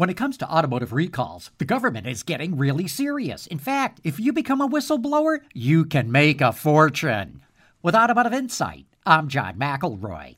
When it comes to automotive recalls, the government is getting really serious. In fact, if you become a whistleblower, you can make a fortune. With Automotive Insight, I'm John McElroy.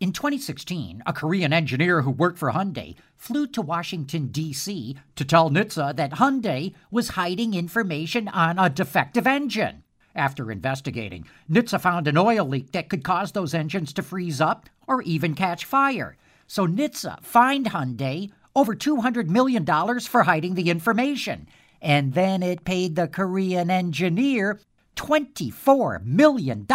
In 2016, a Korean engineer who worked for Hyundai flew to Washington, D.C. to tell NHTSA that Hyundai was hiding information on a defective engine. After investigating, NHTSA found an oil leak that could cause those engines to freeze up or even catch fire. So NHTSA fined Hyundai over $200 million for hiding the information. And then it paid the Korean engineer $24 million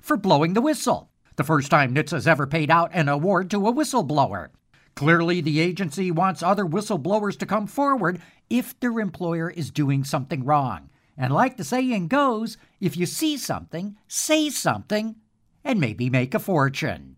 for blowing the whistle. The first time NHTSA's ever paid out an award to a whistleblower. Clearly, the agency wants other whistleblowers to come forward if their employer is doing something wrong. And like the saying goes, if you see something, say something, and maybe make a fortune.